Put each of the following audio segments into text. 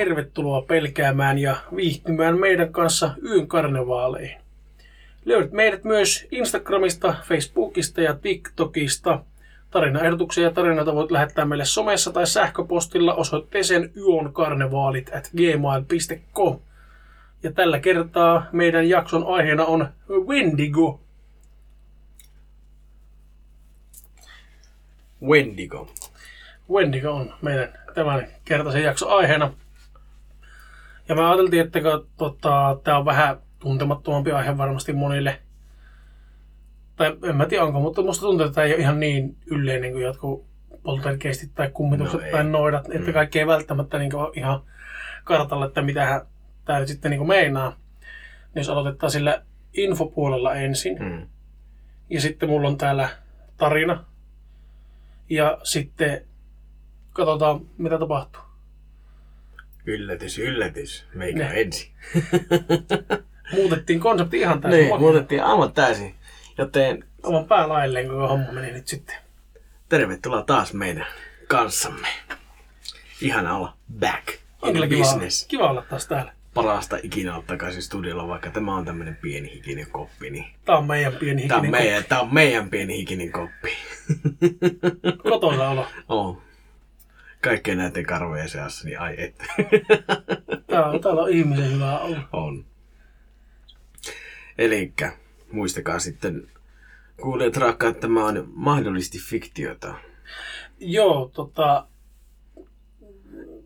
tervetuloa pelkäämään ja viihtymään meidän kanssa yön karnevaaleihin. Löydät meidät myös Instagramista, Facebookista ja TikTokista. Tarinaehdotuksia ja tarinoita voit lähettää meille somessa tai sähköpostilla osoitteeseen yonkarnevaalit at gmail.com. Ja tällä kertaa meidän jakson aiheena on Wendigo. Wendigo. Wendigo on meidän tämän kertaisen jakson aiheena. Ja me ajateltiin, että tota, tämä on vähän tuntemattomampi aihe varmasti monille. Tai en mä tiedä onko, mutta musta tuntuu, että tämä ei ole ihan niin yleinen kuin jotkut poltergeistit tai kummitukset No tai noidat, mm. että kaikki ei välttämättä niin ole ihan kartalla, että mitä tämä nyt sitten niin meinaa. Niin jos aloitetaan sillä infopuolella ensin. Mm. Ja sitten mulla on täällä tarina. Ja sitten katsotaan, mitä tapahtuu. Yllätys, yllätys. Meikä Ne. ensin. Muutettiin konsepti ihan täysin. Niin, muutettiin aivan täysin. Joten Oman päälailleen, kun homma meni nyt sitten. tervetuloa taas meidän kanssamme. Ihana olla back in Kyllä the kiva, business. kiva olla taas täällä. Parasta ikinä olla takaisin studiolla, vaikka tämä on tämmönen pieni hikinen koppi. Niin Tää on meidän pieni tää, on hikinen meidän, tää on meidän pieni hikinen koppi. ko- kotoisa olo. Oh. Kaikkien näiden karvojen seassa, niin ai että. Tää on, täällä on ihmisen hyvä olla. On. Elikkä muistakaa sitten, kuulijat rakkaat, tämä on mahdollisesti fiktiota. Joo, tota...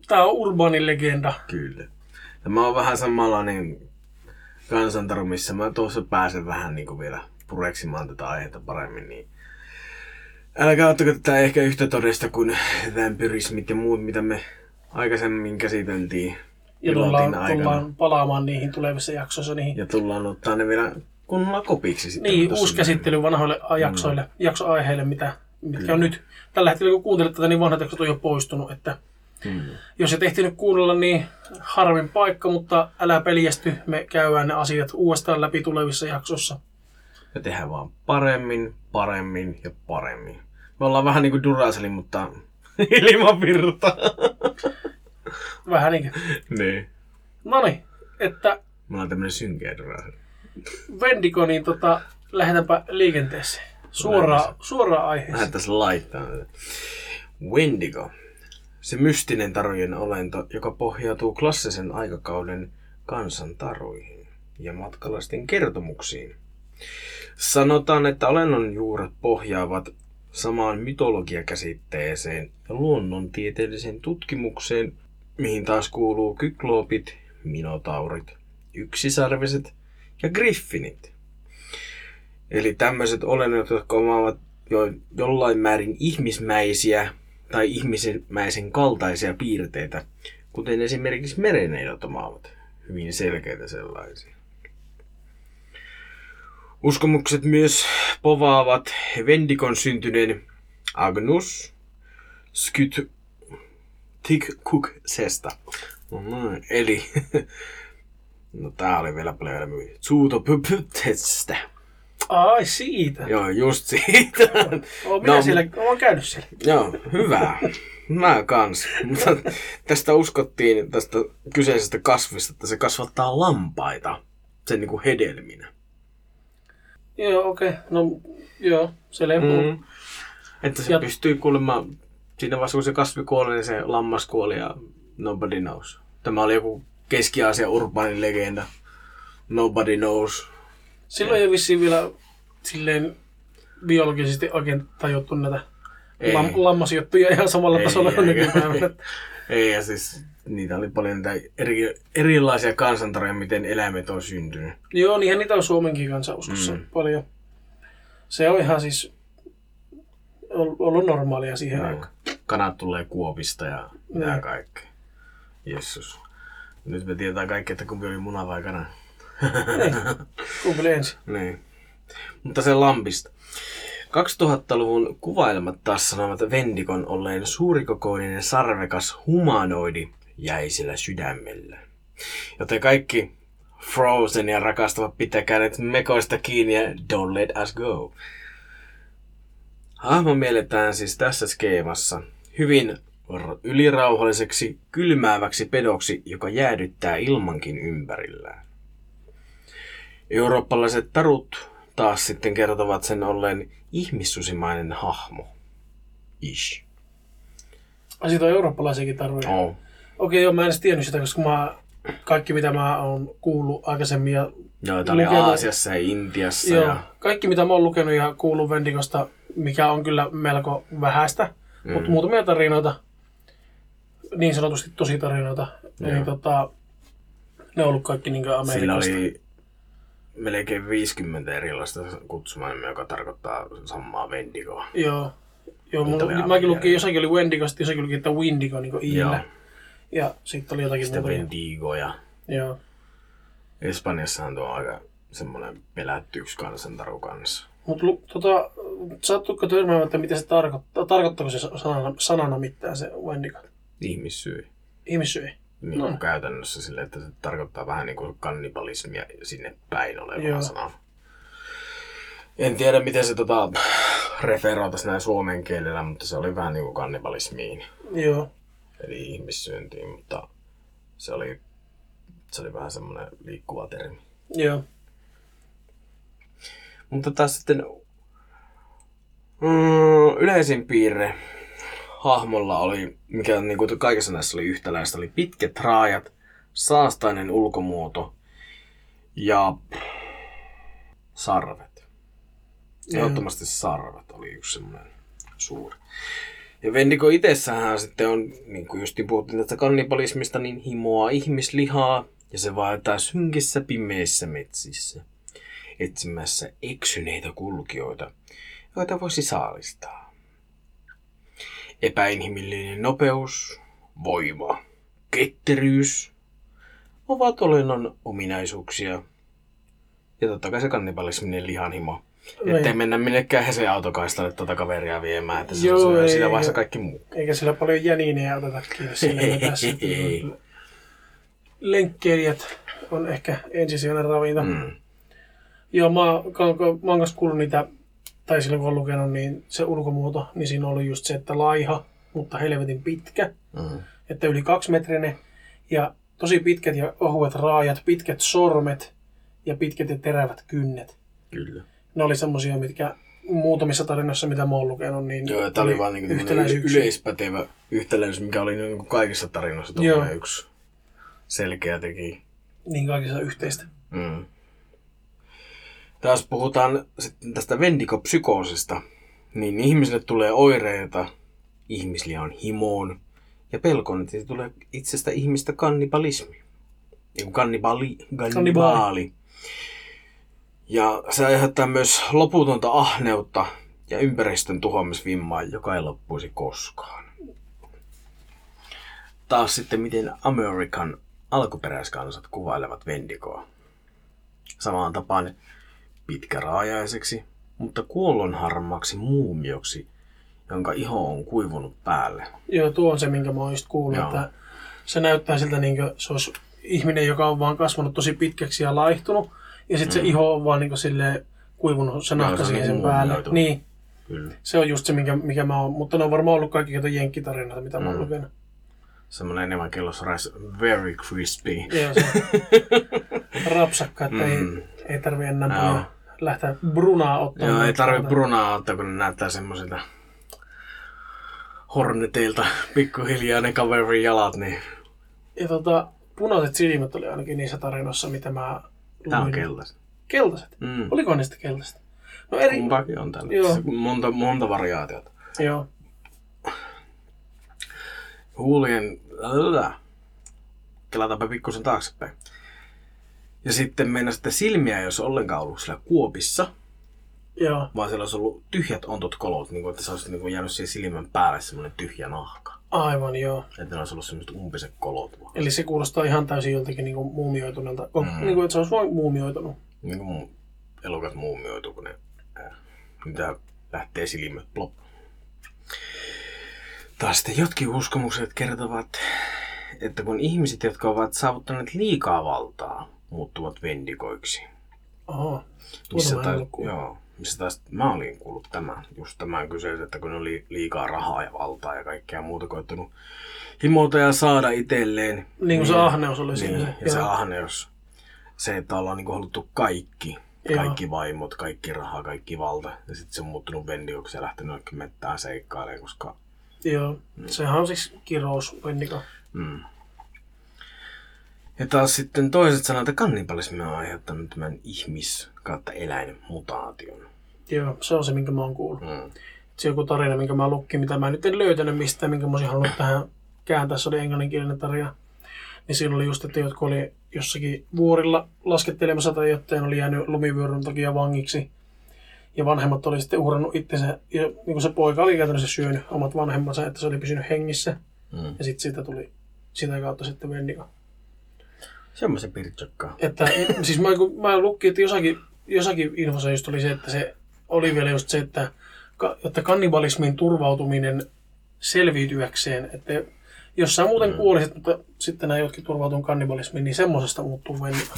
Tää on urbaani legenda. Kyllä. Tämä on vähän samanlainen kansantaru, missä mä tuossa pääsen vähän niin kuin vielä pureksimaan tätä aihetta paremmin. Niin älkää ottako tätä ehkä yhtä todesta kuin vampyrismit ja muut, mitä me aikaisemmin käsiteltiin. Ja tullaan, tullaan palaamaan niihin tulevissa jaksoissa. Niihin. Ja tullaan ottaa ne vielä kunnolla kopiksi sitten. Niin, uusi käsittely vanhoille jaksoille, mm. jaksoaiheille, mitä, mitkä on nyt. Tällä hetkellä kun kuuntelet tätä, niin vanhat jaksot on jo poistunut. Että Mm. jos et ehtinyt kuunnella, niin harmin paikka, mutta älä peljästy. Me käydään ne asiat uudestaan läpi tulevissa jaksoissa. Me tehdään vaan paremmin, paremmin ja paremmin. Me ollaan vähän niinku Duracellin, mutta ilman virta. Vähän niin niin. No niin, että Me ollaan tämmönen synkeä Duracell. Vendigo, niin tota, lähdetäänpä liikenteeseen. Suoraan, suoraan aiheeseen. Lähdettäisiin laittaa. Wendigo. Se mystinen tarujen olento, joka pohjautuu klassisen aikakauden kansantaruihin ja matkalaisten kertomuksiin. Sanotaan, että olennon juuret pohjaavat samaan mytologiakäsitteeseen ja luonnontieteelliseen tutkimukseen, mihin taas kuuluu kykloopit, minotaurit, yksisarviset ja griffinit. Eli tämmöiset olennot, jotka omaavat jo jollain määrin ihmismäisiä tai ihmismäisen kaltaisia piirteitä, kuten esimerkiksi mereneidot omaavat hyvin selkeitä sellaisia. Uskomukset myös povaavat Vendikon syntyneen Agnus Skyt Tikkuksesta. Mm, eli, no tää oli vielä enemmän. Suutopypytsestä. Ai siitä. Joo, just siitä. Oon minä No, siellä, oon käynyt siellä. Joo, hyvä. Mä kans. Mutta tästä uskottiin, tästä kyseisestä kasvista, että se kasvattaa lampaita sen niinku hedelminä. Joo, okei. Okay. No, joo, se lempuu. Mm. Että se Ja- pystyy kuulemma, siinä vaiheessa kun se kasvi kuoli, niin se lammas kuoli ja nobody knows. Tämä oli joku Keski-Aasian urbaani legenda. Nobody knows. Silloin ei vissiin vielä silleen biologisesti oikein tajuttu näitä Ei. lam, lammasjuttuja ihan samalla Ei, tasolla kuin nykypäivänä. Ei, ja siis niitä oli paljon niitä eri, erilaisia kansantaroja, miten eläimet on syntynyt. Joo, niinhän niitä on Suomenkin kansauskossa mm. Paljon. Se on ihan siis ol- ollut normaalia siihen Joo. aikaan. Kanat tulee kuopista ja Niin. kaikkea. Jessus. Nyt me tiedetään kaikki, että kumpi oli muna vai kana. Niin. Google ensin. Niin. Mutta se lampista. 2000-luvun kuvailmat taas sanovat Vendikon olleen suurikokoinen sarvekas humanoidi jäisellä sydämellä. Joten kaikki Frozen ja rakastavat pitäkää nyt mekoista kiinni ja don't let us go. Hahmo mielletään siis tässä skeemassa hyvin ylirauhalliseksi, kylmääväksi pedoksi, joka jäädyttää ilmankin ympärillään. Eurooppalaiset tarut taas sitten kertovat sen olleen ihmissusimainen hahmo. Ish. Ai siitä on eurooppalaisiakin tarvoja. Oh. Okei, joo, mä en edes tiennyt sitä, koska mä, kaikki mitä mä oon kuullut aikaisemmin ja Joo, tää oli Lukenut- Aasiassa ja Intiassa. joo, Ja... kaikki mitä mä oon lukenut ja kuullut Vendikosta, mikä on kyllä melko vähäistä, mm. mutta muutamia tarinoita, niin sanotusti tosi tarinoita, Joo. niin tota, ne on ollut kaikki niin Amerikasta. Sillä oli melkein 50 erilaista kutsumanimeä, joka tarkoittaa samaa Vendigoa. Joo. Joo, mulla, mäkin lukin, jossakin oli Wendigosta, jossakin lukin, että Windigo niin Joo. Ja sitten oli jotakin Sitten muuta. Vendigo ja Joo. Espanjassahan tuo on aika semmoinen pelätty yksi kansantaru kanssa. Mutta tota, sattuiko törmäämään, että mitä se tarkoittaa? Tarkoittaako se sanana, sanana mitään se Wendigo? Ihmissyy. Ihmissyy. Niin No. käytännössä sille, että se tarkoittaa vähän niin kuin kannibalismia sinne päin olevaa sanaa. En tiedä, miten se tota, referoitaisi näin suomen kielellä, mutta se oli vähän niin kuin kannibalismiin, Joo. Eli ihmissyöntiin, mutta se oli, se oli vähän semmoinen liikkuva termi. Joo. Mutta taas sitten mm, yleisin piirre hahmolla oli, mikä niin kuin kaikessa näissä oli yhtäläistä, oli pitkät raajat, saastainen ulkomuoto ja sarvet. Ehdottomasti sarvet oli yksi semmoinen suuri. Ja Vendigo itsessähän sitten on, niin kuin justiin puhuttiin tästä kannibalismista, niin himoaa ihmislihaa ja se vaeltaa synkissä pimeissä metsissä etsimässä eksyneitä kulkijoita, joita voisi saalistaa. Epäinhimillinen nopeus, voima, ketteryys ovat olennon ominaisuuksia. Ja totta kai se kannibalisminen lihanhimo. Niin. Ettei mennä minnekään hesen autokaistalle tuota kaveria viemään, että se Joo, on ei, siinä vaiheessa kaikki muu. Eikä sillä paljon jäniinejä oteta kiinni siinä tässä. Lenkkeilijät on ehkä ensisijainen ravinto. Mm. Joo, mä, mä oon kanssa kuullut niitä, tai silloin kun oon lukenut, niin se ulkomuoto, niin siinä ollut just se, että laiha, mutta helvetin pitkä, Mm. että yli kaksimetrinen, ja tosi pitkät ja ohuet raajat, pitkät sormet ja pitkät ja terävät kynnet. Kyllä. Ne oli semmosia, mitkä muutamissa tarinoissa, mitä mä oon lukenut, niin Joo, tämä oli vaan niin yleispätevä yhtäläisyys, mikä oli niin kuin kaikissa tarinoissa Joo. tuommoinen yksi selkeä teki. Niin kaikissa yhteistä. Mm. Taas puhutaan sitten tästä vendikopsykoosista, niin ihmisille tulee oireita ihmislihan himoon ja pelkoon, että tulee itsestä ihmistä kannibalismi. Niin kannibali, kannibaali. Ja se aiheuttaa myös loputonta ahneutta ja ympäristön tuhoamisvimmaa, joka ei loppuisi koskaan. Taas sitten, miten Amerikan alkuperäiskansat kuvailevat Vendigoa. Samaan tapaan pitkäraajaiseksi, mutta kuollonharmaaksi muumioksi, jonka iho on kuivunut päälle. Joo, tuo on se, minkä mä oon just kuullut, Joo. että se näyttää siltä niin kuin se olisi ihminen, joka on vaan kasvanut tosi pitkäksi ja laihtunut, ja sitten mm. se iho on vaan niin silleen kuivunut se nahka se on siihen sen niinku päälle. Niin, Kyllä. se on just se, mikä, mikä mä oon, mutta ne on varmaan ollut kaikki kato jenkkitarinoita, mitä mä oon Mm. lukenut. Semmoinen enemmän kellosrais very crispy. Joo, se on rapsakka, että Mm. ei, ei tarvi enää paljon lähteä brunaa ottamaan. Joo, ei tarvi brunaa ottaa, kun ne näyttää semmoisilta horneteilta pikkuhiljaa ne kaverin jalat, niin Ja tota, punaiset silmät oli ainakin niissä tarinoissa, mitä mä tää on keltaiset. Keltaiset? Mm. Oliko sitten keltaiset? No eri... Kumpaakin on täällä. Joo. Monta, monta variaatiota. Joo. Huulien... Kelataanpa pikkusen taaksepäin. Ja sitten mennä sitten silmiä, jos ollenkaan ollut siellä kuopissa, Joo. vaan siellä olisi ollut tyhjät ontot kolot, niin kuin, että se olisi niin kuin jäänyt siihen silmän päälle semmoinen tyhjä nahka. Aivan joo. Että ne olisi ollut semmoiset umpiset kolot vaan. Eli se kuulostaa ihan täysin joltakin niinku muumioituneelta. Mm. Mm. Niinku, että se olisi vain muumioitunut. Niin kuin mun elukat muumioituu, kun ne äh, mitä lähtee silmät plop. Taas sitten jotkin uskomukset kertovat, että kun ihmiset, jotka ovat saavuttaneet liikaa valtaa, muuttuvat vendikoiksi. Aha. Tuota Missä, kuullut. joo, missä taas mä olin kuullut tämän, just tämän kyseisen, että kun ne oli liikaa rahaa ja valtaa ja kaikkea muuta koittanut himota ja saada itselleen. Niin kuin se ahneus oli niin, siinä. ja se ahneus, se, että ollaan niin haluttu kaikki, Joo. kaikki vaimot, kaikki raha, kaikki valta. Ja sitten se on muuttunut vendikoksi ja lähtenyt jonnekin mettään seikkailemaan, koska Joo, sehän on siis kirous, Vennika. Mm. Ja taas sitten toiset sanoo, että kannibalismi on aiheuttanut tämän ihmis- kautta eläinmutaation. Joo, se on se, minkä mä oon kuullut. Mm. Se joku tarina, minkä mä lukkin, mitä mä nyt en löytänyt mistään, minkä mä olisin halunnut tähän kääntää, se oli englanninkielinen tarina. Niin siinä oli just, että jotkut oli jossakin vuorilla laskettelemassa tai jotain oli jäänyt lumivyöryn takia vangiksi. Ja vanhemmat oli sitten uhrannut itsensä, ja niin kuin se poika oli käytännössä syönyt omat vanhemmansa, että se oli pysynyt hengissä. Mm. Ja sitten siitä tuli sitä kautta sitten Vennika. Semmoisen pirtsokkaa. Että, siis mä, kun mä lukkin, että jossakin, jossakin infossa just oli se, että se oli vielä just se, että, että kannibalismin turvautuminen selviytyäkseen, että jos sä muuten mm. kuolisit, mutta sitten nämä jotkin turvautuu kannibalismiin, niin semmoisesta muuttuu vennika.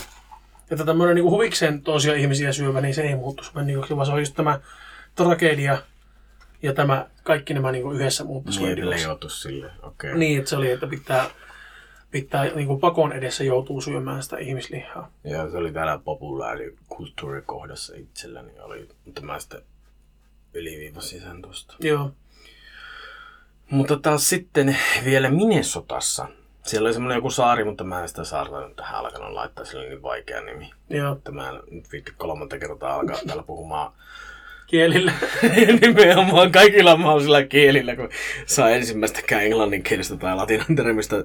Että tämmöinen niin huvikseen toisia ihmisiä syövä, niin se ei muuttuisi vennikoksi, vaan se on just tämä tragedia ja tämä, kaikki nämä niin yhdessä muuttuisi Niin, lejotus sille. Okei. Okay. Niin, että se oli, että pitää, pitää niin kuin pakon edessä joutuu syömään sitä ihmislihaa. Ja se oli täällä populaarikulttuurikohdassa itselläni. Oli, mutta mä sitten yliviivasin sen tosta. Joo. Mutta taas sitten vielä Minnesotassa. Siellä oli semmoinen joku saari, mutta mä en sitä saarta nyt tähän alkanut laittaa, sillä niin vaikea nimi. Joo, Että mä en nyt viitti kolmatta kertaa alkaa täällä puhumaan kielillä. nimenomaan kaikilla mahdollisilla kielillä, kun saa ensimmäistäkään englanninkielistä tai latinantermistä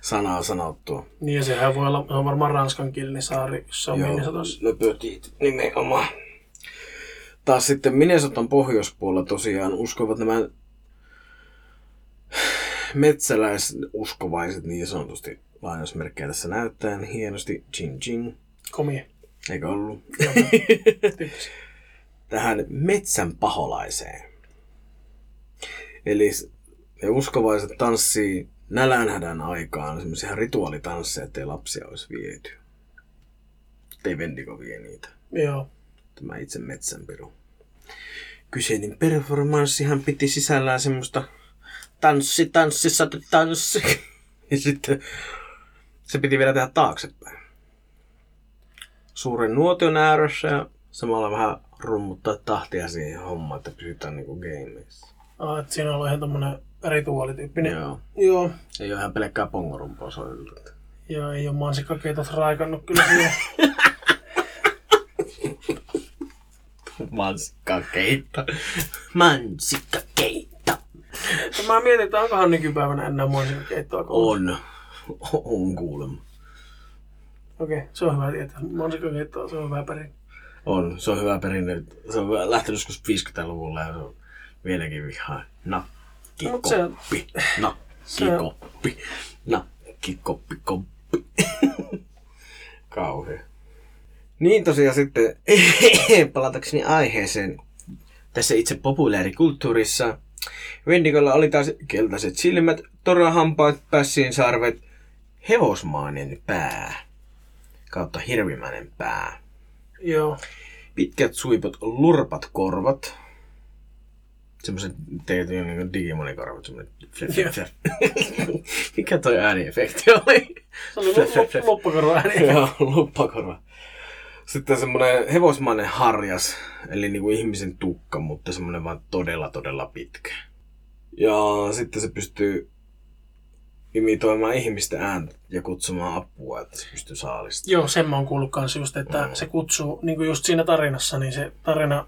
sanaa sanottua. niin ja sehän voi olla, se on varmaan ranskankielinen saari, jos se on Minnesotassa. Le Petit nimenomaan. Taas sitten Minnesotan pohjoispuolella tosiaan uskovat nämä metsäläisuskovaiset niin sanotusti lainausmerkkejä tässä näyttäen hienosti Jin Jin, Komia. eikö ollut? Joo. tähän metsän paholaiseen. Eli ne uskovaiset tanssii nälänhädän aikaan semmoisia rituaalitansseja, ettei lapsia olisi viety. Ei Vendigo vie niitä. Joo. Tämä itse metsänpiru. Kyseinen performanssihan piti sisällään semmoista tanssi, tanssi, satu, tanssi. Ja sitten se piti vielä tehdä taaksepäin. Suuren nuotion ääressä ja samalla vähän rummuttaa tahtia siihen hommaan, että pysytään niinku gameissa. Ah, että siinä on ihan tommonen rituaalityyppinen. Joo. Joo. Ei ole ihan pelkkää pongorumpua soiteltu. Joo, ei ole mansikkakeitot raikannut kyllä siihen. Mansikkakeitto. Mansikkakeitto. Mä mietin, että onkohan nykypäivänä enää mansikkakeittoa. On. On kuulemma. Okei, okay, se on hyvä tietää. Mansikkakeittoa, se on hyvä perin. On, se on hyvä perinne. Se on lähtenyt joskus 50-luvulla ja se on vieläkin vihaa. Nakkikoppi, nakkikoppi, nakkikoppi, koppi. Kauhea. Niin tosiaan sitten, palatakseni aiheeseen, tässä itse populaarikulttuurissa Vendikolla oli taas keltaiset silmät, torahampaat, pässiin sarvet, hevosmainen pää, kautta hirvimäinen pää. Joo. Pitkät suipot, lurpat korvat. Semmoiset teet niin Digimonikorvat. flef. Mikä toi ääniefekti oli? Se oli lu- lu- loppukorva ääni. Joo, luppakorva. Sitten semmonen hevosmainen harjas, eli niinku ihmisen tukka, mutta semmonen vaan todella todella pitkä. Ja sitten se pystyy imitoimaan ihmisten ääntä ja kutsumaan apua, että se pystyy saalistamaan. Joo, sen mä oon kuullut kanssa just, että Mm. se kutsuu, niin kuin just siinä tarinassa, niin se tarina,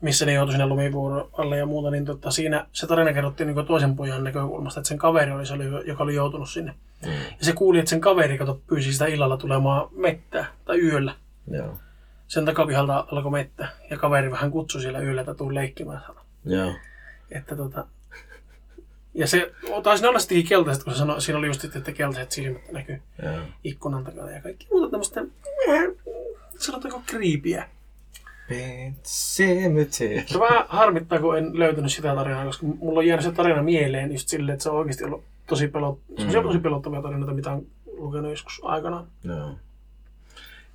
missä ne joutui sinne lumivuoron alle ja muuta, niin tota, siinä se tarina kerrottiin niin kuin toisen pojan näkökulmasta, että sen kaveri oli se, joka oli joutunut sinne. Mm. Ja se kuuli, että sen kaveri kato, pyysi sitä illalla tulemaan mettää tai yöllä. Joo. Sen takapihalta alkoi mettä ja kaveri vähän kutsui siellä yöllä, että tuu leikkimään. Joo. Että tota, ja se, taisi ne olla sittenkin keltaiset, kun se sanoi, siinä oli just, että keltaiset silmät näkyy Joo. ikkunan takana ja kaikki muuta tämmöistä, vähän, sanotaanko kriipiä. Pet Cemetery. Se vähän harmittaa, kun en löytänyt sitä tarinaa, koska mulla on jäänyt se tarina mieleen just silleen, että se on oikeasti ollut tosi, pelot, mm. tosi pelottavia tarinoita, mitä on lukenut joskus aikanaan. Joo.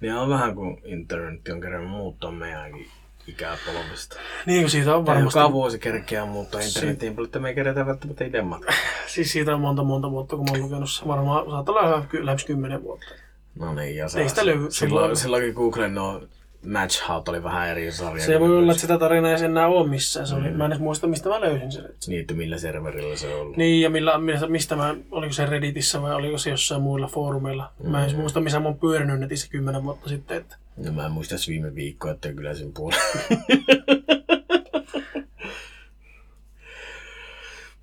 Ne on vähän kuin internetti on kerran muuttaa meidänkin ikäpolvesta. Niin kuin siitä on Varmasti. Joka vuosi kerkeää muuttaa internetiin, mutta me ei kerätä välttämättä itse matkaa. Siis siitä on monta monta vuotta, kun mä oon lukenut se. Varmaan saattaa olla lähes kymmenen vuotta. No niin, ja Ei sitä löydy. silloin, silloinkin Googlen no Match Hout oli vähän eri sarja. Se voi olla, että sitä tarinaa ei sen enää ole missään. Se oli, Mä en edes muista, mistä mä löysin sen. Niin, että millä serverillä se on ollut. Niin, ja millä, mistä, mistä mä, oliko se Redditissä vai oliko se jossain muilla foorumeilla. Mä en edes muista, missä mä oon pyörinyt netissä kymmenen vuotta sitten. Että No mä en muista viime viikkoa, että kyllä sen puolella.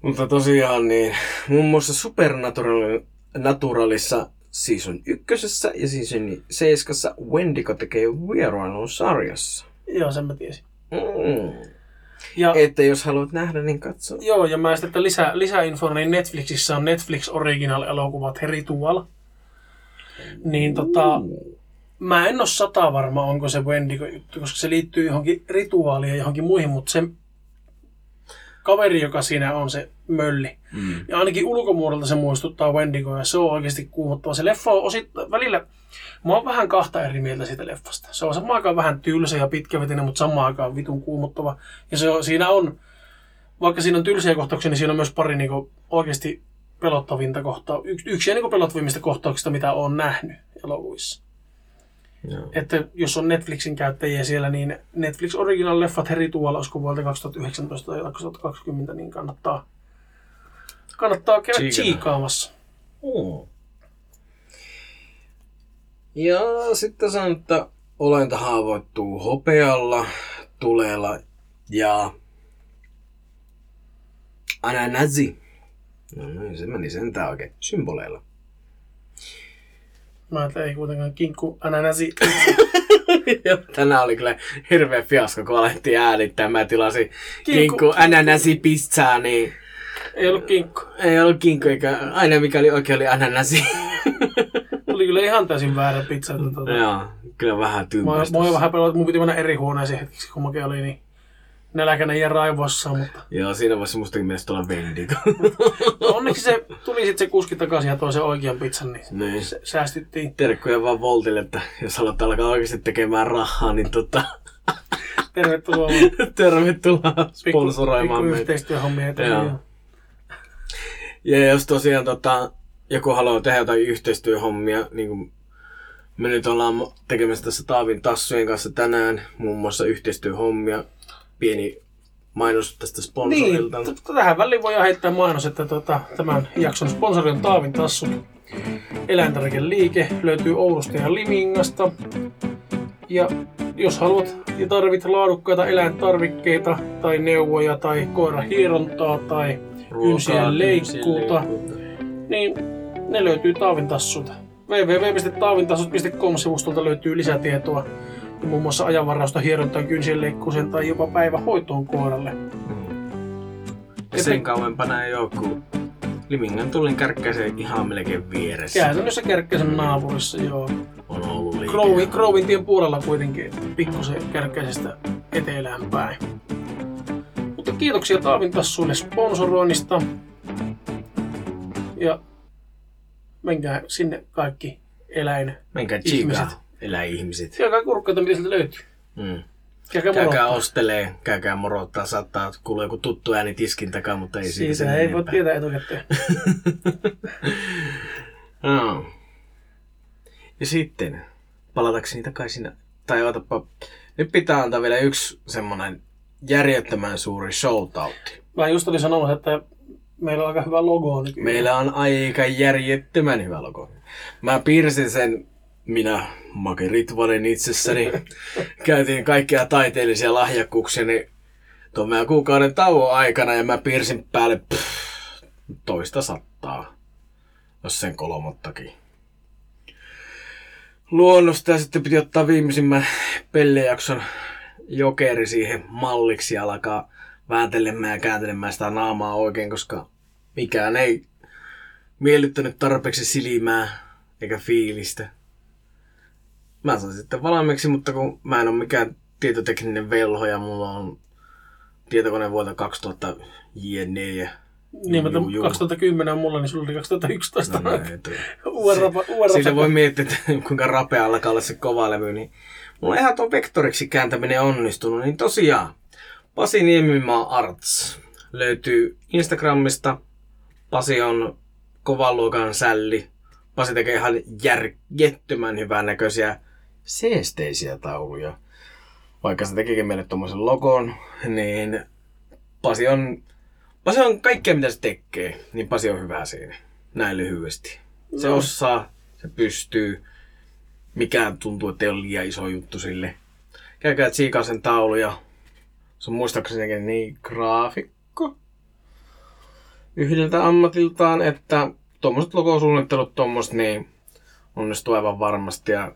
Mutta tosiaan niin, muun muassa Supernatural, Naturalissa season ykkösessä ja season seiskassa Wendigo tekee vierailun sarjassa. joo, sen mä tiesin. Mm. Ja, Että jos haluat nähdä, niin katso. joo, ja mä sitten, että lisä, lisäinfo, niin Netflixissä on Netflix Original-elokuvat Ritual. Niin tota, mä en ole sata varma, onko se Wendigo juttu, koska se liittyy johonkin rituaaliin ja johonkin muihin, mutta se kaveri, joka siinä on, se mölli. Mm. Ja ainakin ulkomuodolta se muistuttaa Wendigoa ja se on oikeasti kuumottava. Se leffa on osittain, välillä, mä oon vähän kahta eri mieltä siitä leffasta. Se on samaan aikaan vähän tylsä ja pitkävetinen, mutta samaan aikaan vitun kuumottava. Ja se on, siinä on, vaikka siinä on tylsiä kohtauksia, niin siinä on myös pari niinku oikeasti pelottavinta kohtaa. Yksi, yksi niinku pelottavimmista kohtauksista, mitä olen nähnyt elokuvissa. Joo. Että jos on Netflixin käyttäjiä siellä, niin Netflix Original Leffat Ritual, olisiko vuodelta 2019 tai 2020, niin kannattaa, kannattaa käydä Tsiikata. tsiikaamassa. Mm. Ja sitten sanon, että olenta haavoittuu hopealla, tulella ja ananasi. No niin, se meni sentään oikein. Symboleilla. Mä että ei kuitenkaan kinkku ananasi. Tänään oli kyllä hirveä fiasko, kun alettiin äänittää. Mä tilasin Kinkku- kinkku ananasi pizzaa, niin ei ollut kinkku. ei ollut kinkku, eikä aina mikä oli oikein oli ananasi. Tuli kyllä ihan täysin väärä pizza. Että tota, Joo, kyllä vähän tympästä. mua vähän pelaa, että mun piti mennä eri huoneeseen hetkeksi, kun mäkin olin niin ja raivossa, mutta Joo, siinä vaiheessa mustakin mielestä olla Wendigo. no onneksi se tuli sitten se kuski takaisin ja toi sen oikean pizzan, niin niin. se, säästyttiin. Terkkuja vaan Voltille, että jos haluat alkaa oikeasti tekemään rahaa, niin tota, Tervetuloa tervetuloa sponsoroimaan pikku meitä. yhteistyöhommia. joo. Ja jos tosiaan tota, joku haluaa tehdä jotain yhteistyöhommia, niin kuin me nyt ollaan tekemässä tässä Taavin tassujen kanssa tänään, muun muassa yhteistyöhommia, pieni mainos tästä Niin, sponsorilta. t- tähän väliin voi heittää mainos, että tota, tämän jakson sponsori on Taavin Tassu. Eläintarvikeliike löytyy Oulusta ja Limingasta. Ja jos haluat ja tarvit laadukkaita eläintarvikkeita tai neuvoja tai koirahierontaa tai kynsien leikkuuta, niin ne löytyy Taavin Tassulta. www.taavintassut.com-sivustolta löytyy lisätietoa ja muun muassa ajanvarausta hierontaan kynsien tai jopa päivähoitoon koiralle. Ja sen kauempana ei ole, kun Limingan tullin kärkkäisen ihan melkein vieressä. Käytännössä Kärkkäisen naapurissa, joo. On ollut liike. Crowin, Crowin tien puolella kuitenkin pikkusen Kärkkäisestä etelään päin. Mutta kiitoksia Taavin tassuille sponsoroinnista. Ja menkää sinne kaikki eläin. Menkää ihmiset. chiikaa, eläihmiset. Käykää kurkkaita, mitä sieltä löytyy. Mm. Käykää Käykää ostelee, käykää morottaa, saattaa kuulla joku tuttu ääni tiskin takaa, mutta ei siitä, Siitä ei voi tietää etukäteen. Joo. Ja sitten, palatakseni takaisin, tai otapa, nyt pitää antaa vielä yksi semmonen järjettömän suuri showtautti. Mä just olin sanonut, että meillä on aika hyvä logo nykyään. Meillä on aika järjettömän hyvä logo. Mä piirsin sen, minä, Make Ritvanen itsessäni, käytiin kaikkia taiteellisia lahjakkuuksia, niin tuon meidän kuukauden tauon aikana, ja mä piirsin päälle pff, toista sattaa, jos sen kolmottakin. Luonnosta ja sitten piti ottaa viimeisimmän pellejakson jokeri siihen malliksi ja alkaa vääntelemään ja kääntelemään sitä naamaa oikein, koska mikään ei miellyttänyt tarpeeksi silmää eikä fiilistä. Mä sain sitten valmiiksi, mutta kun mä en ole mikään tietotekninen velho ja mulla on tietokone vuodelta 2000 jne ja Niin, mutta Juu, juu. 2010 on mulla, niin sulla oli 2011. No, näin, Siitä voi miettiä, että kuinka rapea alkaa olla se kova levy, niin mulla ihan tuo vektoriksi kääntäminen onnistunut, niin tosiaan Pasi Niemimaa Arts löytyy Instagramista. Pasi on kovan luokan sälli. Pasi tekee ihan järjettömän hyvän näköisiä seesteisiä tauluja. Vaikka se tekikin meille tuommoisen logon, niin Pasi on, Pasi on kaikkea mitä se tekee, niin Pasi on hyvä siinä. Näin lyhyesti. Se No. osaa, se pystyy. Mikään tuntuu, että ei ole liian iso juttu sille. Käykää tsiikaa sen tauluja. Se on muistaakseni niin graafikko yhdeltä ammatiltaan, että tuommoiset logosuunnittelut tuommoiset niin onnistuu aivan varmasti ja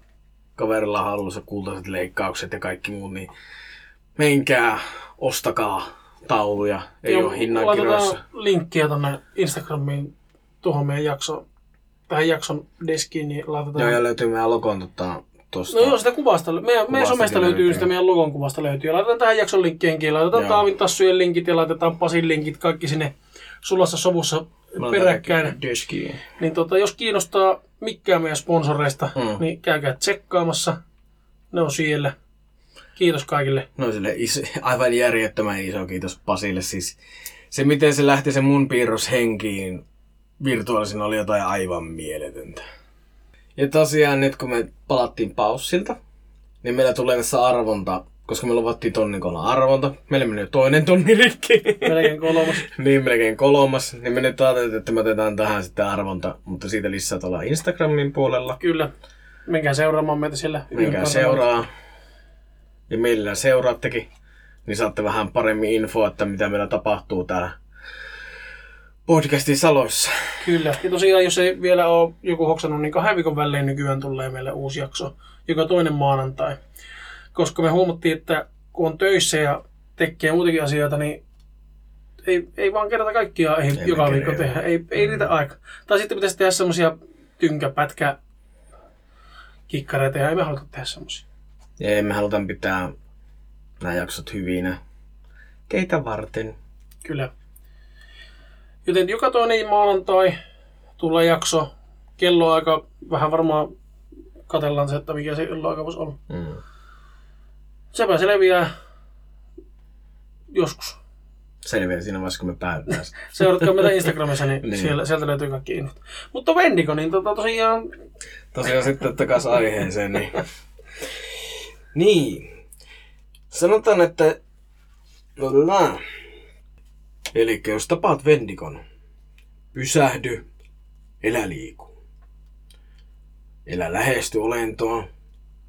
kaverilla hallussa kultaiset leikkaukset ja kaikki muut, niin menkää, ostakaa tauluja, ei Joo, ole hinnan Laitetaan kirjoissa. linkkiä tonne Instagramiin tuohon meidän jakson, tähän jakson deskiin, niin laitetaan. Joo, ja löytyy meidän logon tota, tosta. No joo, sitä kuvasta, meidän, meidän Kuvastakin somesta löytyy, löytyy. sitä meidän logon kuvasta löytyy. Ja laitetaan tähän jakson linkkiinkin, laitetaan Joo. Taavin tassujen linkit ja laitetaan Pasin linkit, kaikki sinne sulassa sovussa peräkkäin. Deskiin. Niin tota, jos kiinnostaa mikään meidän sponsoreista, Mm. niin käykää tsekkaamassa. Ne on siellä. Kiitos kaikille. No sille iso, aivan järjettömän iso kiitos Pasille. Siis se, miten se lähti se mun piirros henkiin virtuaalisena oli jotain aivan mieletöntä. Ja tosiaan nyt kun me palattiin paussilta, niin meillä tulee tässä arvonta, koska me luvattiin tonnin kolla arvonta. Meillä meni toinen tonni rikki. Melkein kolmas. niin, melkein kolmas. Niin me nyt ajateltiin, että me otetaan tähän sitten arvonta, mutta siitä lisää tuolla Instagramin puolella. Kyllä. Menkää seuraamaan meitä siellä. Menkää ympäri. seuraa. Ja meillä seuraattekin, niin saatte vähän paremmin infoa, että mitä meillä tapahtuu täällä podcastin saloissa. Kyllä. Ja tosiaan, jos ei vielä ole joku hoksannut, niin kahden viikon välein nykyään tulee meille uusi jakso, joka toinen maanantai. Koska me huomattiin, että kun on töissä ja tekee muutenkin asioita, niin ei, ei vaan kerta kaikkiaan ei Emme joka viikko tehdä. Ei, ei riitä aika. Tai sitten pitäisi tehdä semmoisia tynkäpätkä kikkareita ja ei me haluta tehdä semmoisia. Ja emme haluta pitää nämä jaksot hyvinä. Keitä varten? Kyllä. Joten joka toinen maanantai tulee jakso. Kelloaika vähän varmaan katellaan se, että mikä se kelloaika voisi olla. Mm. Sepä selviää joskus. Selviää siinä vaiheessa, kun me päätetään. Seuratkaa meitä Instagramissa, niin, Niin. Siellä, sieltä löytyy kaikki infot. Mutta Vendigo, niin tota, tosiaan Tosiaan sitten takaisin aiheeseen, niin... niin. Sanotaan, että... Eli jos tapaat Vendikon, pysähdy, elä liiku. Elä lähesty olentoa,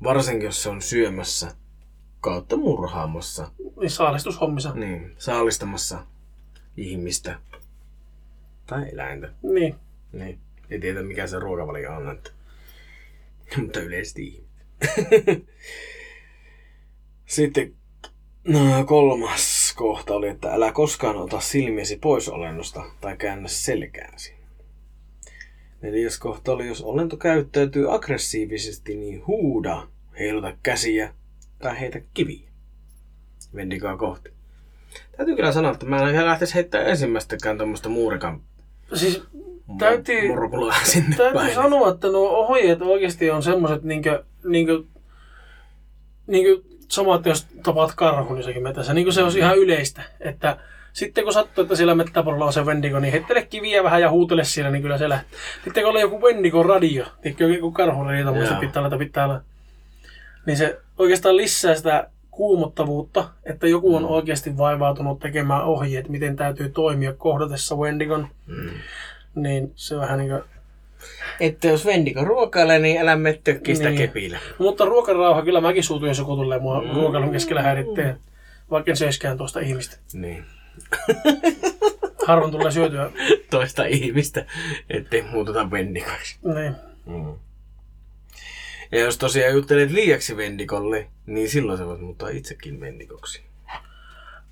varsinkin jos se on syömässä kautta murhaamassa, niin saalistushommissa. niin, saalistamassa ihmistä tai eläintä. Niin. Niin, ei tiedä mikä se ruokavalio on, että... mutta yleisesti ihmiset. Sitten no, kolmas kohta oli, että älä koskaan ota silmiesi pois olennosta tai käännä selkääsi. Neljäs kohta oli, jos olento käyttäytyy aggressiivisesti, niin huuda, heiluta käsiä tai heitä kiviä. Vendikaa kohti. Täytyy kyllä sanoa, että mä en ihan lähtisi heittämään ensimmäistäkään tuommoista muurikan Siis Täytyy- murkulaa sinne täytyy päin. sanoa, että nuo ohjeet oikeasti on semmoiset niinkö, niinkö, niinkö sama, että jos tapaat karhun jossakin metässä, niin se olisi ihan yleistä, että sitten kun sattuu, että siellä mettäpuolella on se Wendigo, niin heittele kiviä vähän ja huutele siellä, niin kyllä se lähtee. Sitten kun oli joku Wendigo radio, tiedätkö, joku karhun radio, pitää olla, pitää olla, niin se oikeastaan lisää sitä kuumottavuutta, että joku on Mm. oikeasti vaivautunut tekemään ohjeet, miten täytyy toimia kohdatessa Wendigon, Mm. niin se vähän niin kuin Että jos Vendiko ruokailee, niin älä mene tökkii sitä Niin. kepillä. Mutta ruokarauha, kyllä mäkin suutun, jos joku tulee mua Mm. ruokailun keskellä häirittää. Vaikka en söiskään tuosta ihmistä. Niin. Harvoin tulee syötyä. Toista ihmistä, ettei muututa Vendikoksi. Niin. Mm. Ja jos tosiaan juttelet liiaksi Vendikolle, niin silloin sä voit muuttaa itsekin Vendikoksi.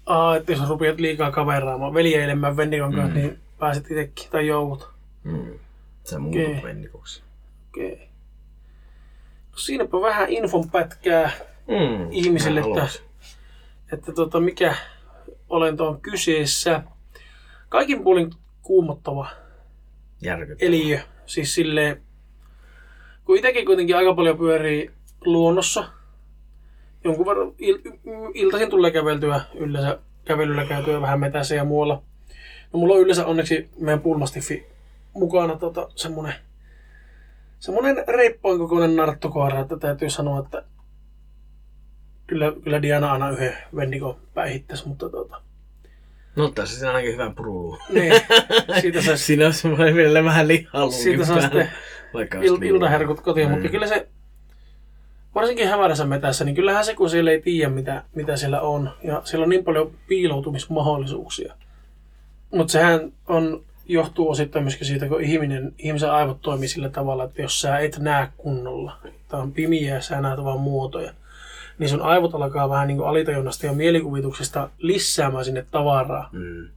Aa, että jos rupeat liikaa kaveraamaan, veljeilemään Vendikon kanssa, Mm. niin pääset itsekin tai joudut. Mm. Sä muutut Okei. Vendikoksi. Okei. No siinäpä vähän infon pätkää, Mm. Ihmiselle, että- että tota, mikä olento on kyseessä. Kaikin puolin kuumottava Järkyttävää. eliö. Siis silleen, kun itsekin kuitenkin aika paljon pyörii luonnossa, jonkun verran il- iltaisin tulee käveltyä yleensä kävelyllä käytyä vähän metässä ja muualla. No mulla on yleensä onneksi meidän pulmastiffi mukana tota, semmonen, semmonen reippaan kokoinen narttokoira, että täytyy sanoa, että kyllä, kyllä Diana aina yhden vendikon päihittäisi, mutta tota, No tässä se ainakin hyvän puruluun. niin, siitä saisi Siinä on semmoinen vielä vähän lihaluunkin siitä saa sitten il, iltaherkut kotiin, Mm. mutta kyllä se, varsinkin hämärässä metässä, niin kyllähän se, kun siellä ei tiedä, mitä, mitä siellä on, ja siellä on niin paljon piiloutumismahdollisuuksia. Mutta sehän on, johtuu osittain myöskin siitä, kun ihminen, ihmisen aivot toimii sillä tavalla, että jos sä et näe kunnolla, tai on pimiä ja sä näet vaan muotoja, niin sun aivot alkaa vähän niin kuin alitajunnasta ja mielikuvituksesta lisäämään sinne tavaraa. Mm.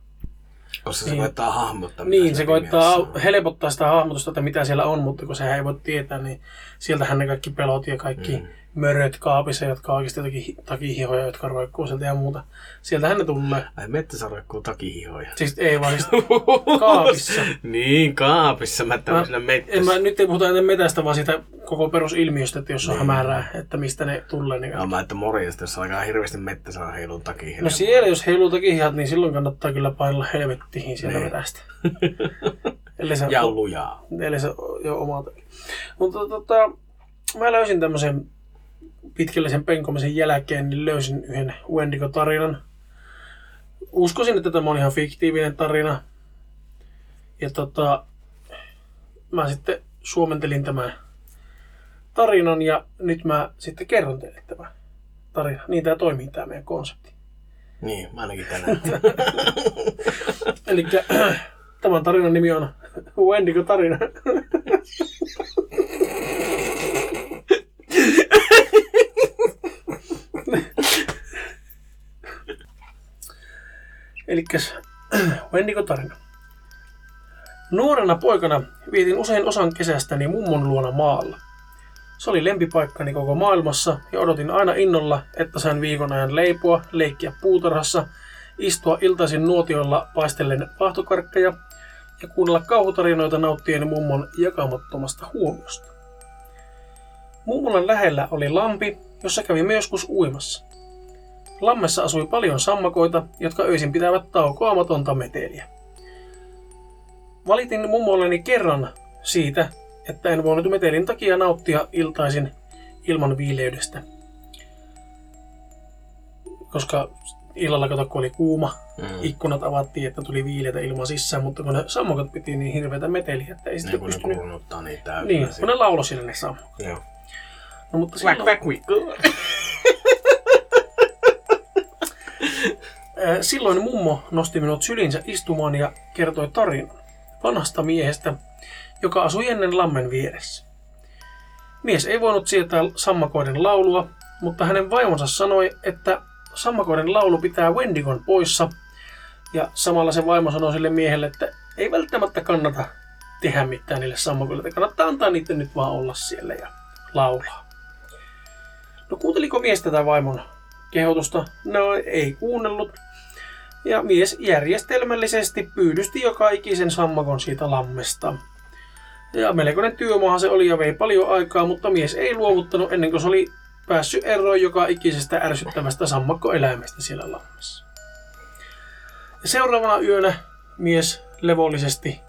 Koska se Niin. koittaa hahmottaa. Niin, se koittaa mielessä on. helpottaa sitä hahmotusta, että mitä siellä on, mutta kun sehän ei voi tietää, niin sieltähän ne kaikki pelot ja kaikki mm. Möröt kaapissa, jotka on oikeasti jotakin hi- takihihoja, jotka roikkuu sieltä ja muuta. Sieltähän ne tulee. Ai metsässä roikkuu takihihoja. Siis ei vaan siis kaapissa. niin, kaapissa. Mä Mä, en mä, nyt ei puhuta enää metästä, vaan siitä koko perusilmiöstä, että jos on hämärää, että mistä ne tulee. Niin No, mä että morjesta, jos alkaa hirveästi mettässä heilun takia. No siellä, jos heiluu takihihat, niin silloin kannattaa kyllä painella helvettiin sieltä Niin. metästä. Eli se Ja lujaa. Eli se jo oma teki. Mutta tota, mä löysin tämmöisen pitkällisen penkomisen jälkeen, niin löysin yhden Wendigo-tarinan. Uskoisin, että tämä on ihan fiktiivinen tarina. Ja tota, mä sitten suomentelin tämän tarinan ja nyt mä sitten kerron teille tämän tarina. Niin tämä toimii tämä meidän konsepti. Niin, mä ainakin tänään. Eli tämän tarinan nimi on Wendigo-tarina. Eli Wendigo-tarina. Nuorena poikana vietin usein osan kesästäni mummon luona maalla. Se oli lempipaikkani koko maailmassa ja odotin aina innolla, että sain viikon ajan leipoa, leikkiä puutarhassa, istua iltaisin nuotiolla paistellen pahtokarkkeja ja kuunnella kauhutarinoita nauttien mummon jakamattomasta huomiosta. Mummolan lähellä oli lampi, jossa kävimme joskus uimassa. Lammessa asui paljon sammakoita, jotka öisin pitävät taukoamatonta meteliä. Valitin mummolleni kerran siitä, että en voinut metelin takia nauttia iltaisin ilman viileydestä. Koska illalla kato, kun oli kuuma, Mm. ikkunat avattiin, että tuli viileitä ilmaa sisään, mutta kun ne sammakot piti niin hirveätä meteliä, että ei Niin sitten kun ne pystynyt... kurunuttaa niitä täysin. Niin, kun ne lauloi siellä ne sammakot. Joo. No, mutta Quack, silloin, quack, quick. äh, silloin mummo nosti minut sylinsä istumaan ja kertoi tarinan vanhasta miehestä, joka asui ennen lammen vieressä. Mies ei voinut sietää sammakoiden laulua, mutta hänen vaimonsa sanoi, että sammakoiden laulu pitää Wendigon poissa. Ja samalla se vaimo sanoi sille miehelle, että ei välttämättä kannata tehdä mitään niille sammakoille, että kannattaa antaa niiden nyt vaan olla siellä ja laulaa. No kuunteliko mies tätä vaimon kehotusta? No ei kuunnellut. Ja mies järjestelmällisesti pyydysti joka ikisen sammakon siitä lammesta. Ja melkoinen työmaahan se oli ja vei paljon aikaa, mutta mies ei luovuttanut ennen kuin se oli päässyt eroon joka ikisestä ärsyttävästä sammakkoeläimestä siellä lammessa. Ja seuraavana yönä mies levollisesti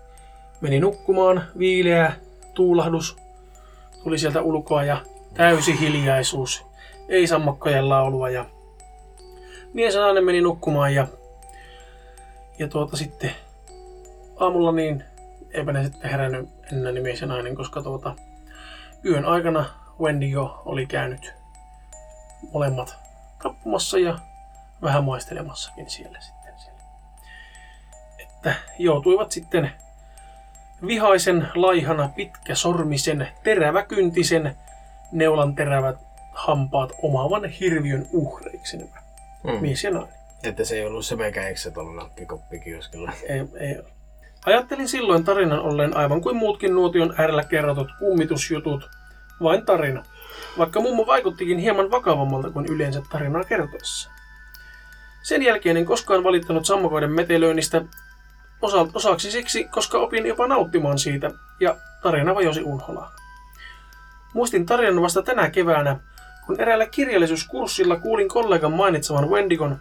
meni nukkumaan, viileä tuulahdus tuli sieltä ulkoa ja täysi hiljaisuus. Ei sammakkojen laulua ja mies ja nainen meni nukkumaan ja, ja tuota sitten aamulla niin eipä ne sitten herännyt enää niin mies ja nainen, koska tuota, yön aikana Wendigo oli käynyt molemmat tappamassa ja vähän maistelemassakin siellä sitten. Siellä. Että joutuivat sitten vihaisen, laihana, pitkäsormisen, teräväkyntisen, neulan terävät hampaat omaavan hirviön uhreiksi nämä Mm. mies ja nainen. Että se ei ollut se mekäikse tuolla nakkikoppikioskilla. Ei, ei ole. Ajattelin silloin tarinan olleen aivan kuin muutkin nuotion äärellä kerrotut kummitusjutut, vain tarina. Vaikka mummo vaikuttikin hieman vakavammalta kuin yleensä tarinaa kertoessa. Sen jälkeen en koskaan valittanut sammakoiden metelöinnistä, osa- osaksi siksi, koska opin jopa nauttimaan siitä ja tarina vajosi unholaan. Muistin tarinan vasta tänä keväänä, kun eräällä kirjallisuuskurssilla kuulin kollegan mainitsevan Wendigon.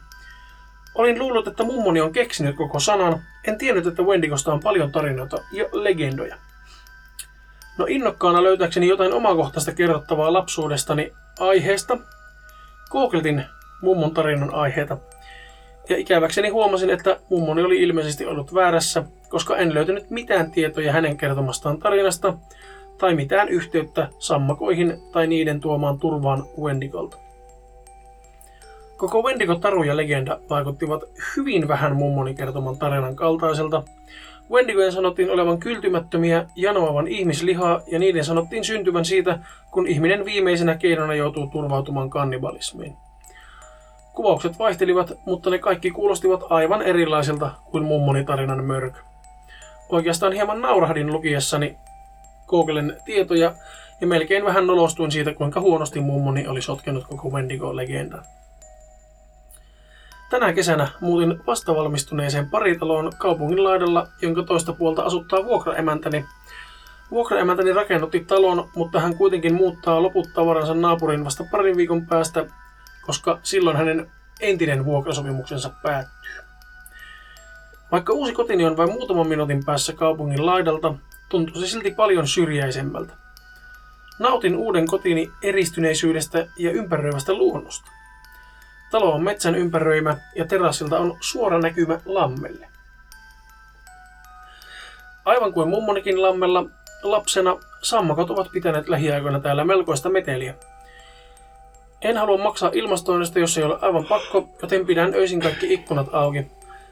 Olin luullut, että mummoni on keksinyt koko sanan, en tiennyt, että Wendigosta on paljon tarinoita ja legendoja. No innokkaana löytääkseni jotain omakohtaista kerrottavaa lapsuudestani aiheesta, googletin mummon tarinan aiheita. Ja ikäväkseni huomasin, että mummoni oli ilmeisesti ollut väärässä, koska en löytänyt mitään tietoja hänen kertomastaan tarinasta tai mitään yhteyttä sammakoihin tai niiden tuomaan turvaan Wendigolta. Koko Wendigo-taru ja legenda vaikuttivat hyvin vähän mummoni kertoman tarinan kaltaiselta. Wendigojen sanottiin olevan kyltymättömiä, janoavan ihmislihaa ja niiden sanottiin syntyvän siitä, kun ihminen viimeisenä keinona joutuu turvautumaan kannibalismiin. Kuvaukset vaihtelivat, mutta ne kaikki kuulostivat aivan erilaisilta kuin mummoni tarinan mörkö. Oikeastaan hieman naurahdin lukiessani Googlen tietoja ja melkein vähän nolostuin siitä, kuinka huonosti mummoni oli sotkenut koko Wendigo-legendan. Tänä kesänä muutin vastavalmistuneeseen paritaloon kaupungin laidalla, jonka toista puolta asuttaa vuokraemäntäni. Vuokraemäntäni rakennutti talon, mutta hän kuitenkin muuttaa loput tavaransa naapurin vasta parin viikon päästä, koska silloin hänen entinen vuokrasopimuksensa päättyy. Vaikka uusi kotini on vain muutaman minuutin päässä kaupungin laidalta, tuntuu se silti paljon syrjäisemmältä. Nautin uuden kotini eristyneisyydestä ja ympäröivästä luonnosta. Talo on metsän ympäröimä ja terassilta on suora näkymä lammelle. Aivan kuin mummonikin lammella, lapsena sammakot ovat pitäneet lähiaikoina täällä melkoista meteliä. En halua maksaa ilmastoinnista, jos ei ole aivan pakko, joten pidän öisin kaikki ikkunat auki.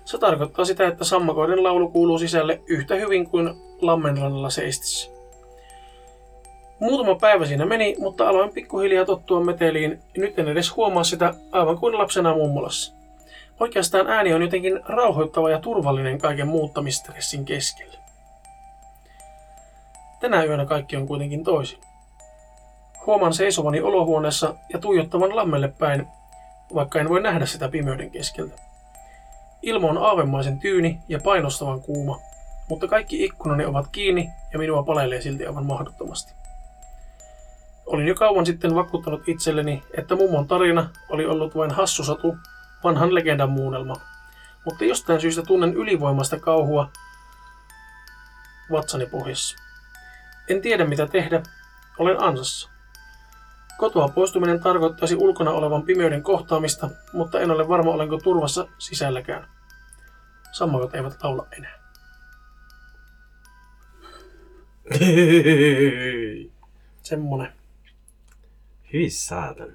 Se tarkoittaa sitä, että sammakoiden laulu kuuluu sisälle yhtä hyvin kuin lammenrannalla seistissä. Muutama päivä siinä meni, mutta aloin pikkuhiljaa tottua meteliin. Nyt en edes huomaa sitä aivan kuin lapsena mummolassa. Oikeastaan ääni on jotenkin rauhoittava ja turvallinen kaiken muuttamistressin keskellä. Tänä yönä kaikki on kuitenkin toisin. Huomaan seisovani olohuoneessa ja tuijottavan lammelle päin, vaikka en voi nähdä sitä pimeyden keskeltä. Ilma on aavemaisen tyyni ja painostavan kuuma, mutta kaikki ikkunani ovat kiinni ja minua palelee silti aivan mahdottomasti. Olin jo kauan sitten vakuuttanut itselleni, että mummon tarina oli ollut vain hassusatu, vanhan legendan muunnelma. Mutta jostain syystä tunnen ylivoimasta kauhua vatsani pohjassa. En tiedä mitä tehdä, olen ansassa. Kotoa poistuminen tarkoittaisi ulkona olevan pimeyden kohtaamista, mutta en ole varma olenko turvassa sisälläkään. Sammakot eivät laula enää. Semmonen. Hyvin saatan.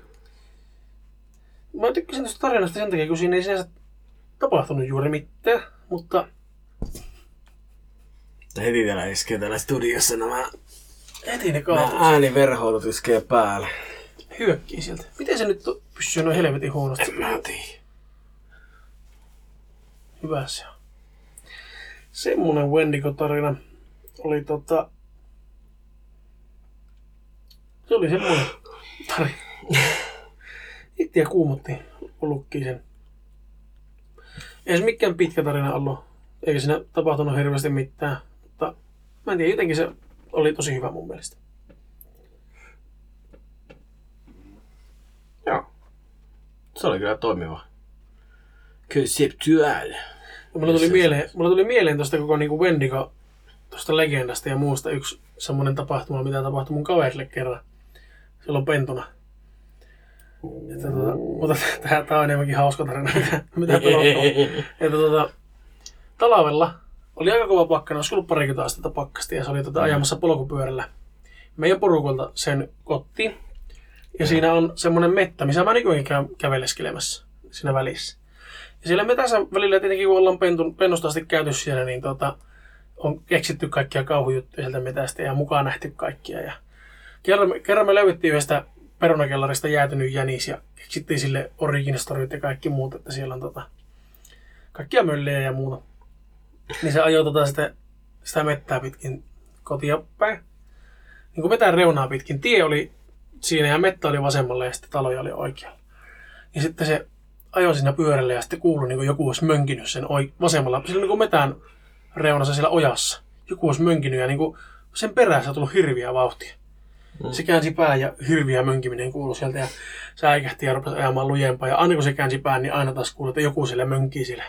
Mä tykkäsin tästä tarinasta sen takia, kun siinä ei sinänsä tapahtunut juuri mitään, mutta Heti täällä iskee täällä studiossa nämä, heti ne nämä kaatuu. ääniverhoilut iskee päälle. Hyökkii sieltä. Miten se nyt pysyy noin helvetin huonosti? En mä tiedä. Hyvä se on. Semmonen Wendigo-tarina oli tota... Se oli semmonen tarina. Ittiä kuumotti lukkiin sen. Ei se mikään pitkä tarina ollut. Eikä siinä tapahtunut hirveästi mitään. Mutta mä en tiedä, jotenkin se oli tosi hyvä mun mielestä. Joo. Se oli kyllä toimiva. Conceptual. Mulla tuli mieleen, mulla tuli mieleen tuosta koko niinku Wendigo, tuosta legendasta ja muusta yksi semmoinen tapahtuma, mitä tapahtui mun kaverille kerran silloin pentuna. Että, tota, mutta tää on enemmänkin hauska tarina, mitä, mitä. Että tota, talvella oli aika kova pakkana, olisi ollut parikymmentä astetta pakkasta ja se oli tota, ajamassa polkupyörällä meidän porukolta sen kotiin. Ja siinä on semmoinen mettä, missä mä nykyään käyn käveleskelemässä siinä välissä. Ja siellä metässä välillä tietenkin, kun ollaan pentun, pennusta asti käyty siellä, niin tota, on keksitty kaikkia kauhujuttuja sieltä metästä ja mukaan nähty kaikkia. Ja kerran, kerran me löydettiin yhdestä perunakellarista jäätynyt jänis ja keksittiin sille origin storyt ja kaikki muut, että siellä on tota, kaikkia möllejä ja muuta. Niin se ajoi tota sitä, sitä mettää pitkin kotia päin. Niin kuin metän reunaa pitkin. Tie oli siinä ja mettä oli vasemmalla ja sitten taloja oli oikealla. Ja sitten se ajoi siinä pyörällä ja sitten kuului niin kuin joku olisi mönkinyt sen oi- vasemmalla. Sillä niin kuin metän reunassa siellä ojassa. Joku olisi mönkinyt ja niin kuin sen perässä on tullut hirviä vauhtia. Mm. Se käänsi pää ja hirviä mönkiminen kuului sieltä ja se äikähti ja rupesi ajamaan lujempaa. Ja aina kun se käänsi pään, niin aina taas kuului, että joku siellä mönkii siellä,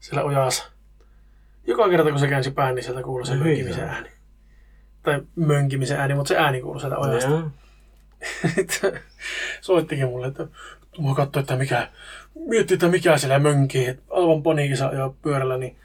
siellä ojassa. Joka kerta kun se käänsi pään, niin sieltä kuului se Hyi mönkimisen ääni. Tai mönkimisen ääni, mutta se ääni kuului sieltä ojasta. Sitten soittikin mulle, että mä katsoin, että mikä, mietti, että mikä siellä mönkii, että aivan paniikissa ajaa pyörällä, niin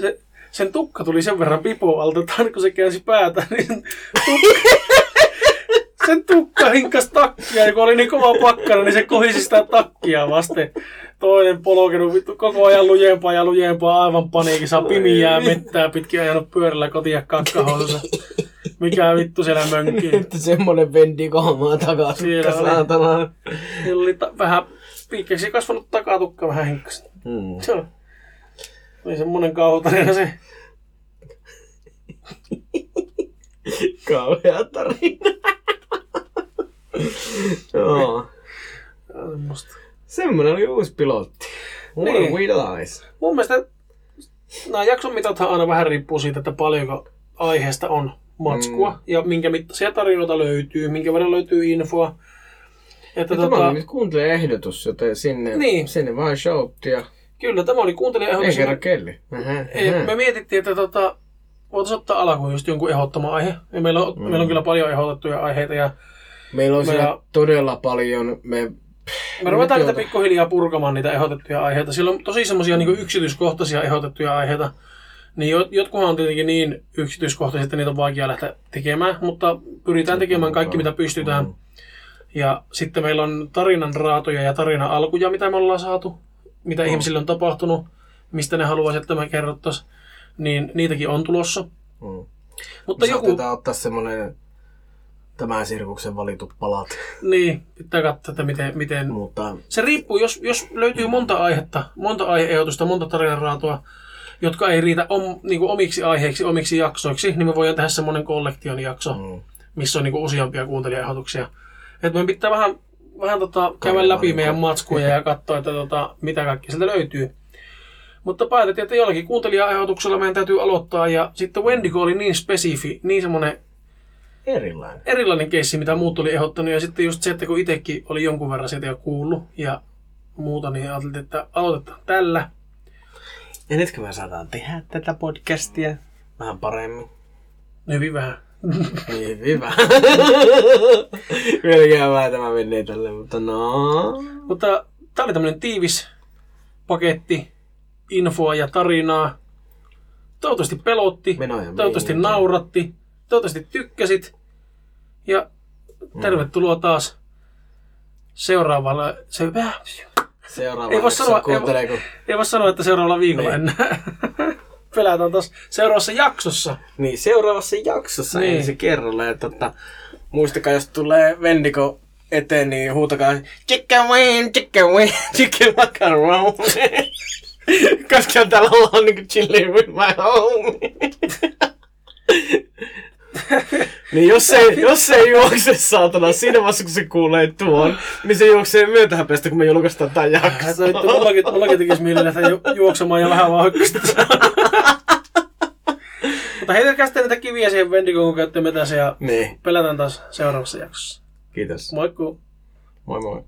se, sen tukka tuli sen verran pipo alta, että kun se käänsi päätä, niin sen tukka, sen tukka hinkas takkia, ja kun oli niin kova pakkana, niin se kohisi sitä takkia vasten. Toinen polkenut vittu koko ajan lujempaa ja lujempaa, aivan paniikissa, pimiää mettää pitkin ajanut pyörällä kotia kakkahousussa. Mikä vittu siellä mönkii. Että semmonen vendi kohmaa takaa. Siellä Siellä oli. saatana. Niillä oli ta- vähän piikkeeksi kasvanut takatukka vähän hinkkas. Mm. Se on- oli semmonen kauhutarina se. Kauhea tarina. Joo. Semmosta. Semmonen oli uusi pilotti. What Niin. we lies. Mun mielestä nämä jakson mitathan aina vähän riippuu siitä, että paljonko aiheesta on matskua mm. ja minkä mittaisia tarinoita löytyy, minkä verran löytyy infoa. Että Ja Tämä tota, oli nyt kuuntelijaehdotus, joten sinne, Niin. sinne vaan shouttia. kyllä, tämä oli Ei kuuntelijaehdotus. kerran kelli. Ei. Me mietittiin, että tota, voitaisiin ottaa alkuun just jonkun ehdottama aihe. Ja meillä, on, mm. meillä on kyllä paljon ehdotettuja aiheita ja Meillä on Meillä- todella paljon. Me, Me ruvetaan niitä pikkuhiljaa purkamaan niitä ehdotettuja aiheita. Siellä on tosi semmoisia niin yksityiskohtaisia ehdotettuja aiheita. Niin jot- jotkuhan on tietenkin niin yksityiskohtaisia, että niitä on vaikea lähteä tekemään, mutta pyritään tekemään kaikki, mitä pystytään. Mm. Ja sitten meillä on tarinan raatoja ja tarina alkuja, mitä me ollaan saatu, mitä ihmisille on tapahtunut, mistä ne haluaisivat, että me kerrottaisiin. Niin niitäkin on tulossa. Mm. Mutta Me joku, ottaa semmonen tämän sirkuksen valitut palat. niin, pitää katsoa, että miten, miten Mutta Se riippuu, jos, jos löytyy monta aihetta, monta aiheehdotusta, monta tarinanraatoa, jotka ei riitä om, niin kuin omiksi aiheiksi, omiksi jaksoiksi, niin me voidaan tehdä semmoinen kollektion jakso, mm. missä on niin kuin useampia kuuntelijaehdotuksia. Että meidän pitää vähän, vähän tota, käydä läpi valikoima. meidän matskuja ja katsoa, että tota, mitä kaikki sieltä löytyy. Mutta päätettiin, että jollakin kuuntelijaehdotuksella meidän täytyy aloittaa. Ja sitten Wendigo oli niin spesifi, niin semmoinen erilainen. erilainen keissi, mitä muut oli ehdottanut. Ja sitten just se, että kun itsekin oli jonkun verran sieltä jo kuullut ja muuta, niin ajattelin, että aloitetaan tällä. Ja nyt kun me saadaan tehdä tätä podcastia vähän paremmin. Hyvin vähän. Niin, hyvä. Vieläkään vähän tämä menee tälle, mutta no. Mutta tämä oli tämmöinen tiivis paketti infoa ja tarinaa. Toivottavasti pelotti, Menoja toivottavasti nauratti, toivottavasti tykkäsit. Ja tervetuloa taas seuraavalle. Se, Seuraava Ei voi sanoa- ei kuuntelee, kun... ei voi sanoa, että seuraavalla viikolla Niin. enää. Pelätään taas seuraavassa jaksossa. Niin, seuraavassa jaksossa Niin. ensi kerralla. Ja tota, muistakaa, jos tulee Vendigo eteen, niin huutakaa Chicken wing, chicken wing, chicken macaron. Koska täällä ollaan niinku chilling with my homie. niin jos se, jos se ei juokse saatana siinä vaiheessa, kun se kuulee tuon, niin se juoksee myötähän päästä, kun me julkaistaan tää Että jakso. vittu, mullakin, mullakin tekisi mieli lähteä ju- juoksemaan ja vähän vaan. Mutta heitäkää sitten niitä kiviä siihen Vendigoon, kun käytte metässä ja Niin, pelätään taas seuraavassa jaksossa. kiitos. Moikku! Moi moi.